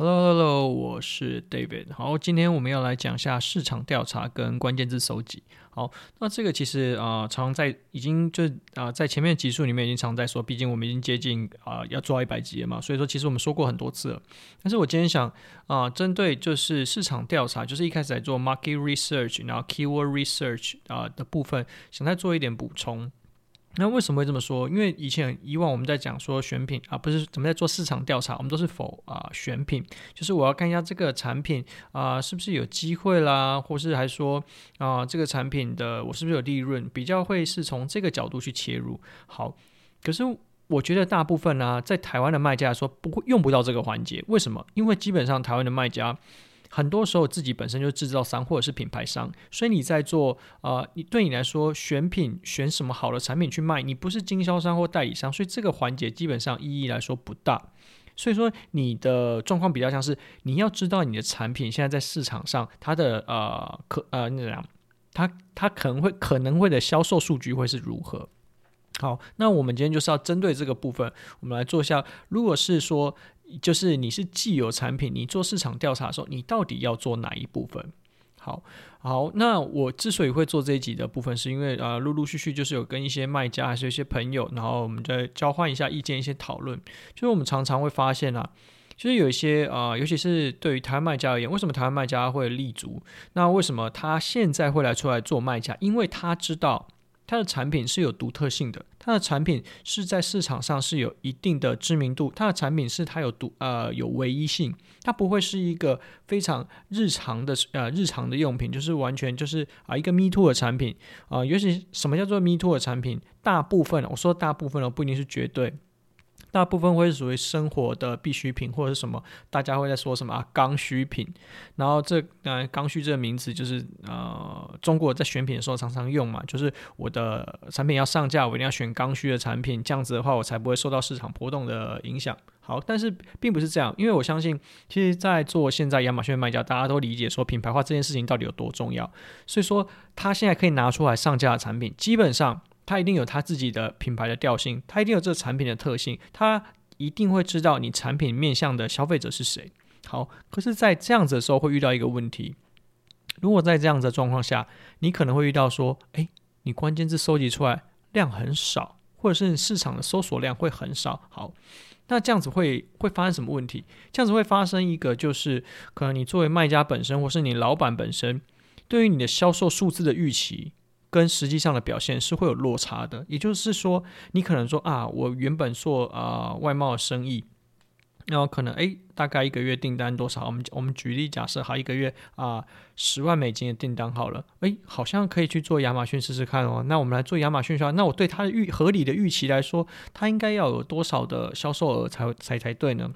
Hello Hello，我是 David。好，今天我们要来讲一下市场调查跟关键字搜集。好，那这个其实啊、呃，常在已经就啊、在前面的集数里面已经常在说，毕竟我们已经接近啊、要做到一百集了嘛，所以说其实我们说过很多次了。但是我今天想啊、针对就是市场调查，就是一开始在做 market research，然后 keyword research 啊、的部分，想再做一点补充。那为什么会这么说？因为以前以往我们在讲说选品啊，不是怎么在做市场调查，我们都是否啊选品，就是我要看一下这个产品啊是不是有机会啦，或是还说啊这个产品的我是不是有利润，比较会是从这个角度去切入。好，可是我觉得大部分呢、在台湾的卖家来说不会用不到这个环节，为什么？因为基本上台湾的卖家。很多时候自己本身就制造商或者是品牌商，所以你在做呃，你对你来说选品选什么好的产品去卖，你不是经销商或代理商，所以这个环节基本上意义来说不大。所以说你的状况比较像是你要知道你的产品现在在市场上它的呃可呃那样，它它可能会可能会的销售数据会是如何。好，那我们今天就是要针对这个部分，我们来做一下，如果是说。就是你是既有产品，你做市场调查的时候，你到底要做哪一部分？好，好，那我之所以会做这一集的部分，是因为啊，陆陆续续就是有跟一些卖家，还是一些朋友，然后我们再交换一下意见，一些讨论。就是我们常常会发现啊，就是有一些啊，尤其是对于台湾卖家而言，为什么台湾卖家会立足？那为什么他现在会来出来做卖家？因为他知道。它的产品是有独特性的，它的产品是在市场上是有一定的知名度，它的产品是它有独呃有唯一性，它不会是一个非常日常的呃日常的用品，就是完全就是啊、一个 me too 的产品啊、尤其什么叫做 me too 的产品？大部分我说大部分哦，不一定是绝对。大部分会是属于生活的必需品，或者是什么，大家会在说什么啊刚需品。然后这呃刚需这个名词就是呃中国在选品的时候常常用嘛，就是我的产品要上架，我一定要选刚需的产品，这样子的话我才不会受到市场波动的影响。好，但是并不是这样，因为我相信，其实，在做现在亚马逊卖家，大家都理解说品牌化这件事情到底有多重要，所以说他现在可以拿出来上架的产品，基本上。他一定有他自己的品牌的调性，他一定有这个产品的特性，他一定会知道你产品面向的消费者是谁。好，可是，在这样子的时候会遇到一个问题，如果在这样子的状况下，你可能会遇到说，诶，你关键字收集出来量很少，或者是市场的搜索量会很少。好，那这样子会会发生什么问题？这样子会发生一个，就是可能你作为卖家本身，或是你老板本身，对于你的销售数字的预期。跟实际上的表现是会有落差的，也就是说，你可能说啊，我原本做啊、外贸生意，然后可能诶，大概一个月订单多少？我们我们举例假设，好一个月啊十万美金的订单好了，诶，好像可以去做亚马逊试试看哦。那我们来做亚马逊说，那我对它的预合理的预期来说，它应该要有多少的销售额才才才对呢？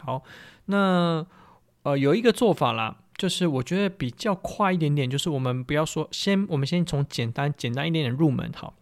好，那呃有一个做法啦。就是我觉得比较快一点点，就是我们不要说先，我们先从简单简单一点点入门好。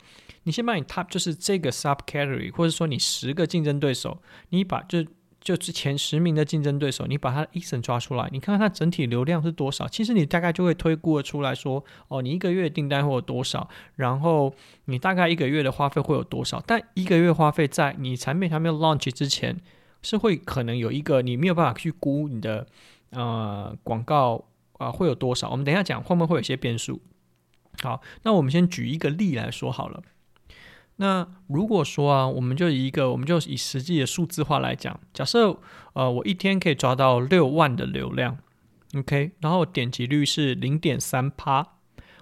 你先把你 top 就是这个 subcategory，或者说你十个竞争对手，你把就就是前十名的竞争对手，你把它 Eason 抓出来，你看看它整体流量是多少。其实你大概就会推估出来说，哦，你一个月订单会有多少，然后你大概一个月的花费会有多少。但一个月花费在你产品还没有 launch 之前，是会可能有一个你没有办法去估你的。呃，广告啊、会有多少？我们等一下讲，会不会有些变数。好，那我们先举一个例来说好了。那如果说啊，我们就以一个，我们就以实际的数字化来讲，假设呃，我一天可以抓到六万的流量，OK，然后点击率是零点三趴，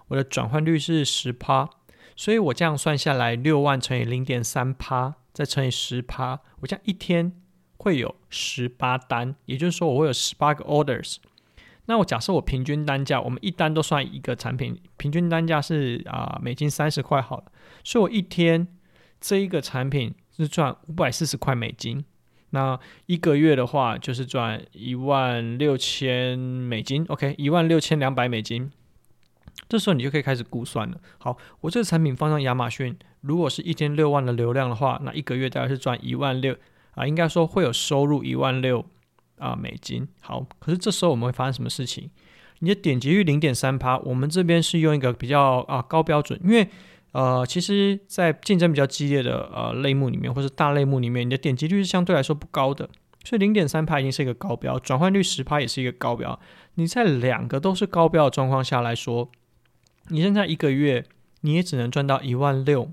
我的转换率是十趴，所以我这样算下来，六万乘以零点三趴，再乘以十趴，我这样一天。会有十八单，也就是说我会有十八个 orders。那我假设我平均单价，我们一单都算一个产品，平均单价是啊、美金三十块好了，所以我一天这一个产品是赚五百四十块美金。那一个月的话就是赚一万六千美金，OK，一万六千两百美金。这时候你就可以开始估算了。好，我这个产品放上亚马逊，如果是一天六万的流量的话，那一个月大概是赚一万六。啊，应该说会有收入一万六啊美金。好，可是这时候我们会发生什么事情？你的点击率零点三趴，我们这边是用一个比较啊高标准，因为呃，其实，在竞争比较激烈的呃类目里面，或是大类目里面，你的点击率是相对来说不高的。所以零点三趴已经是一个高标，转换率十趴也是一个高标。你在两个都是高标的状况下来说，你现在一个月你也只能赚到一万六，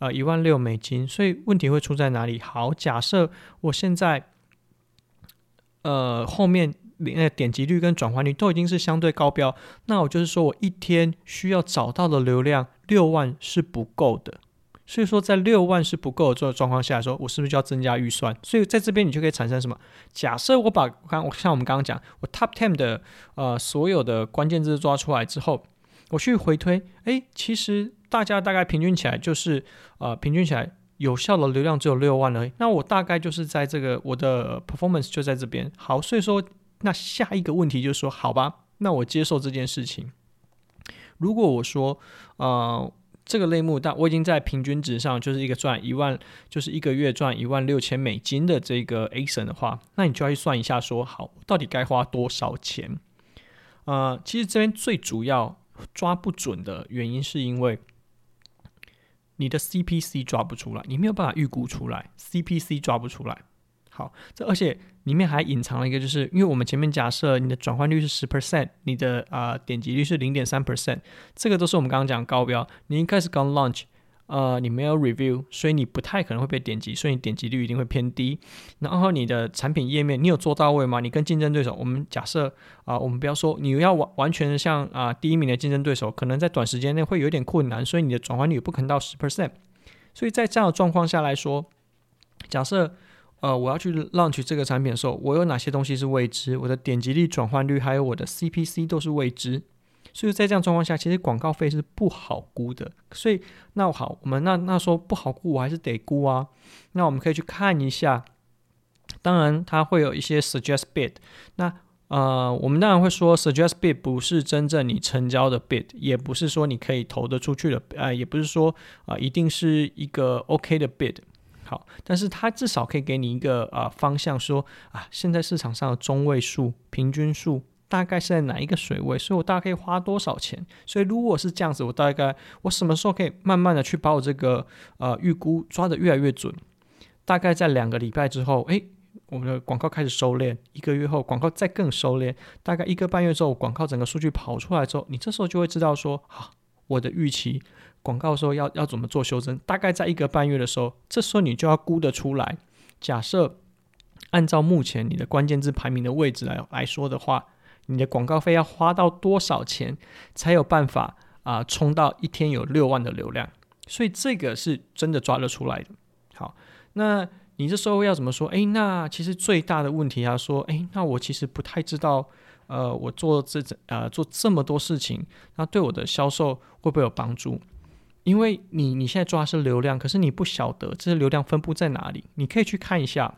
呃，一万六美金。所以问题会出在哪里？好，假设我现在，呃，后面那点击率跟转换率都已经是相对高标，那我就是说我一天需要找到的流量六万是不够的。所以说，在六万是不够的这个状况下来说，我是不是就要增加预算？所以在这边你就可以产生什么？假设我把刚我像我们刚刚讲，我 top ten 的呃所有的关键字抓出来之后，我去回推，诶，其实大家大概平均起来就是呃平均起来有效的流量只有六万而已。那我大概就是在这个我的 performance 就在这边。好，所以说那下一个问题就是说，好吧，那我接受这件事情。如果我说呃。这个类目，但我已经在平均值上就是一个赚一万，就是一个月赚一万六千美金的这个 ASIN 的话，那你就要去算一下，说好，到底该花多少钱？呃，其实这边最主要抓不准的原因，是因为你的 CPC 抓不出来，你没有办法预估出来，CPC 抓不出来。好，这而且里面还隐藏了一个，就是因为我们前面假设你的转换率是十 percent，你的啊、点击率是零点三 percent，这个都是我们刚刚讲高标。你一开始刚 launch，呃，你没有 review，所以你不太可能会被点击，所以你点击率一定会偏低。然后你的产品页面，你有做到位吗？你跟竞争对手，我们假设啊、我们不要说你要完完全的像啊、第一名的竞争对手，可能在短时间内会有点困难，所以你的转换率不可能到十 percent。所以在这样的状况下来说，假设。呃，我要去 launch 这个产品的时候，我有哪些东西是未知？我的点击率、转换率，还有我的 CPC 都是未知。所以在这样状况下，其实广告费是不好估的。所以那好，我们那那说不好估，我还是得估啊。那我们可以去看一下。当然，它会有一些 suggest bid。那呃，我们当然会说 suggest bid 不是真正你成交的 bid，也不是说你可以投得出去的，呃，也不是说啊、一定是一个 OK 的 bid。好，但是它至少可以给你一个啊、方向，说啊，现在市场上的中位数、平均数大概是在哪一个水位，所以我大概可以花多少钱。所以如果是这样子，我大概我什么时候可以慢慢的去把我这个呃预估抓得越来越准？大概在两个礼拜之后，诶，我们的广告开始收敛，一个月后广告再更收敛，大概一个半月之后，广告整个数据跑出来之后，你这时候就会知道说，好，我的预期。广告时候要要怎么做修正？大概在一个半月的时候，这时候你就要估得出来。假设按照目前你的关键字排名的位置来来说的话，你的广告费要花到多少钱才有办法啊、呃、冲到一天有六万的流量？所以这个是真的抓得出来的。好，那你这时候要怎么说？诶，那其实最大的问题要说，诶，那我其实不太知道，呃，我做这呃做这么多事情，那对我的销售会不会有帮助？因为你你现在抓的是流量，可是你不晓得这些流量分布在哪里。你可以去看一下，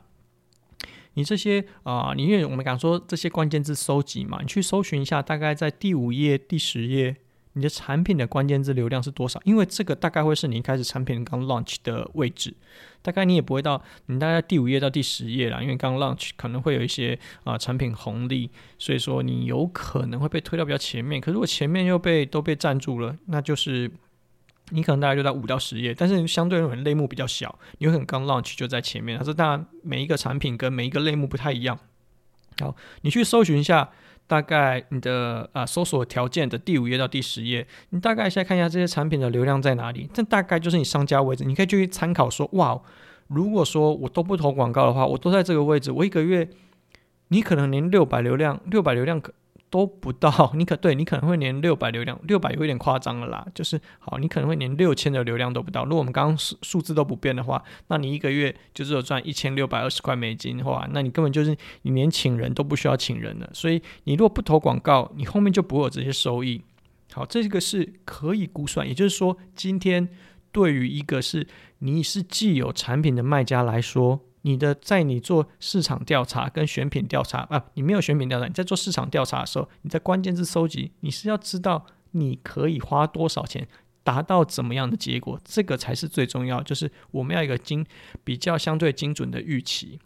你这些啊、呃，你因为我们讲说这些关键字搜集嘛，你去搜寻一下，大概在第五页、第十页，你的产品的关键字流量是多少？因为这个大概会是你一开始产品刚 launch 的位置，大概你也不会到你大概第五页到第十页啦，因为刚 launch 可能会有一些啊、产品红利，所以说你有可能会被推到比较前面。可是如果前面又被都被占住了，那就是。你可能大概就在五到十页，但是相对而言类目比较小，你有可能刚 launch 就在前面。但是当然每一个产品跟每一个类目不太一样。好，你去搜寻一下，大概你的啊、搜索条件的第五页到第十页，你大概现在看一下这些产品的流量在哪里。这大概就是你商家位置，你可以去参考说，哇，如果说我都不投广告的话，我都在这个位置，我一个月你可能连六百流量，六百流量可。都不到，你可对你可能会连六百流量，六百有点夸张了啦。就是好，你可能会连六千的流量都不到。如果我们刚刚数数字都不变的话，那你一个月就只有赚一千六百二十块美金的话，那你根本就是你连请人都不需要请人了。所以你如果不投广告，你后面就不会有这些收益。好，这个是可以估算，也就是说，今天对于一个是你是既有产品的卖家来说。你的在你做市场调查跟选品调查啊，你没有选品调查，你在做市场调查的时候，你在关键字搜集，你是要知道你可以花多少钱达到怎么样的结果，这个才是最重要，就是我们要一个精比较相对精准的预期。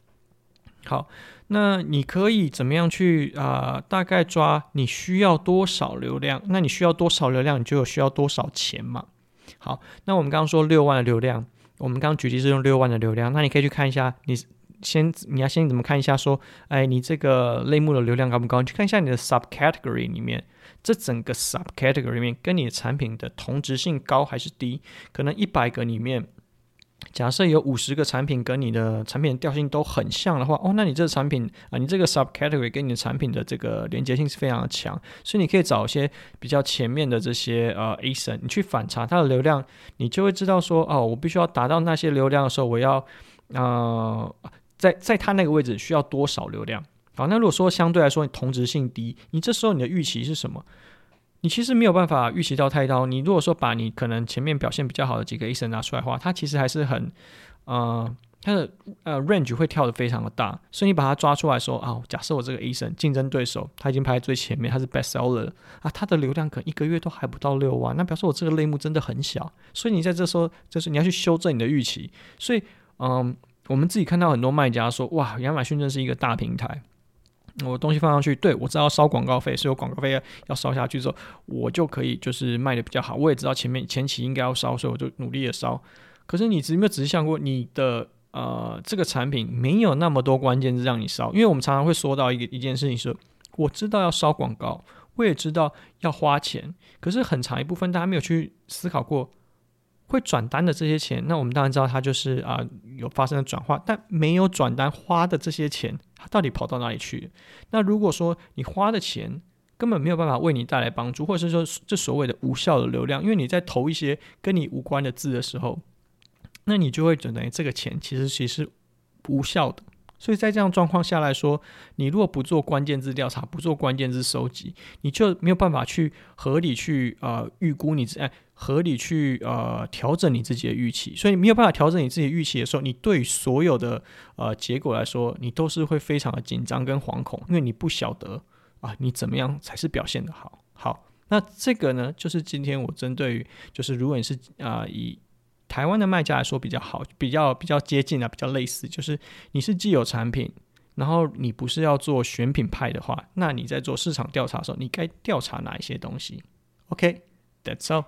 好，那你可以怎么样去啊、大概抓你需要多少流量？那你需要多少流量，你就有需要多少钱嘛？好，那我们刚刚说六万的流量。我们刚刚举例是用六万的流量，那你可以去看一下你先你要先怎么看一下说，哎，你这个类目的流量高不高？你去看一下你的 subcategory 里面，这整个 subcategory 里面跟你的产品的同质性高还是低？可能一百个里面。假设有五十个产品跟你的产品调性都很像的话，哦，那你这个产品啊，你这个 subcategory 跟你的产品的这个连接性是非常的强，所以你可以找一些比较前面的这些呃 ASIN，你去反查它的流量，你就会知道说，哦，我必须要达到那些流量的时候，我要呃在在它那个位置需要多少流量？好，那如果说相对来说你同质性低，你这时候你的预期是什么？你其实没有办法预期到太高。你如果说把你可能前面表现比较好的几个 es 拿出来的话，它其实还是很，呃，它的呃 range 会跳得非常的大。所以你把它抓出来说啊，假设我这个 ASIN 竞争对手他已经排在最前面，他是 best seller 啊，他的流量可能一个月都还不到六万，那表示我这个类目真的很小。所以你在这时候就是你要去修正你的预期。所以嗯、我们自己看到很多卖家说，哇，亚马逊真是一个大平台。我东西放上去，对，我知道要烧广告费，所以我广告费要要烧下去之后，我就可以就是卖的比较好。我也知道前面前期应该要烧，所以我就努力的烧。可是你有没有仔细想过，你的呃这个产品没有那么多关键字让你烧？因为我们常常会说到一个一件事情是，我知道要烧广告，我也知道要花钱，可是很长一部分大家没有去思考过。会转单的这些钱，那我们当然知道它就是啊、有发生了转化，但没有转单花的这些钱，它到底跑到哪里去？那如果说你花的钱根本没有办法为你带来帮助，或者是说这所谓的无效的流量，因为你在投一些跟你无关的字的时候，那你就会等于这个钱其实其实无效的。所以在这样状况下来说，你如果不做关键字调查，不做关键字收集，你就没有办法去合理去呃预估你自哎合理去呃调整你自己的预期。所以你没有办法调整你自己预期的时候，你对所有的呃结果来说，你都是会非常的紧张跟惶恐，因为你不晓得啊你怎么样才是表现的好。好，那这个呢，就是今天我针对于就是如果你是啊、以。台湾的卖家来说比较好，比较比较接近啊，比较类似，就是你是既有产品，然后你不是要做选品派的话，那你在做市场调查的时候，你该调查哪一些东西？OK，that's all。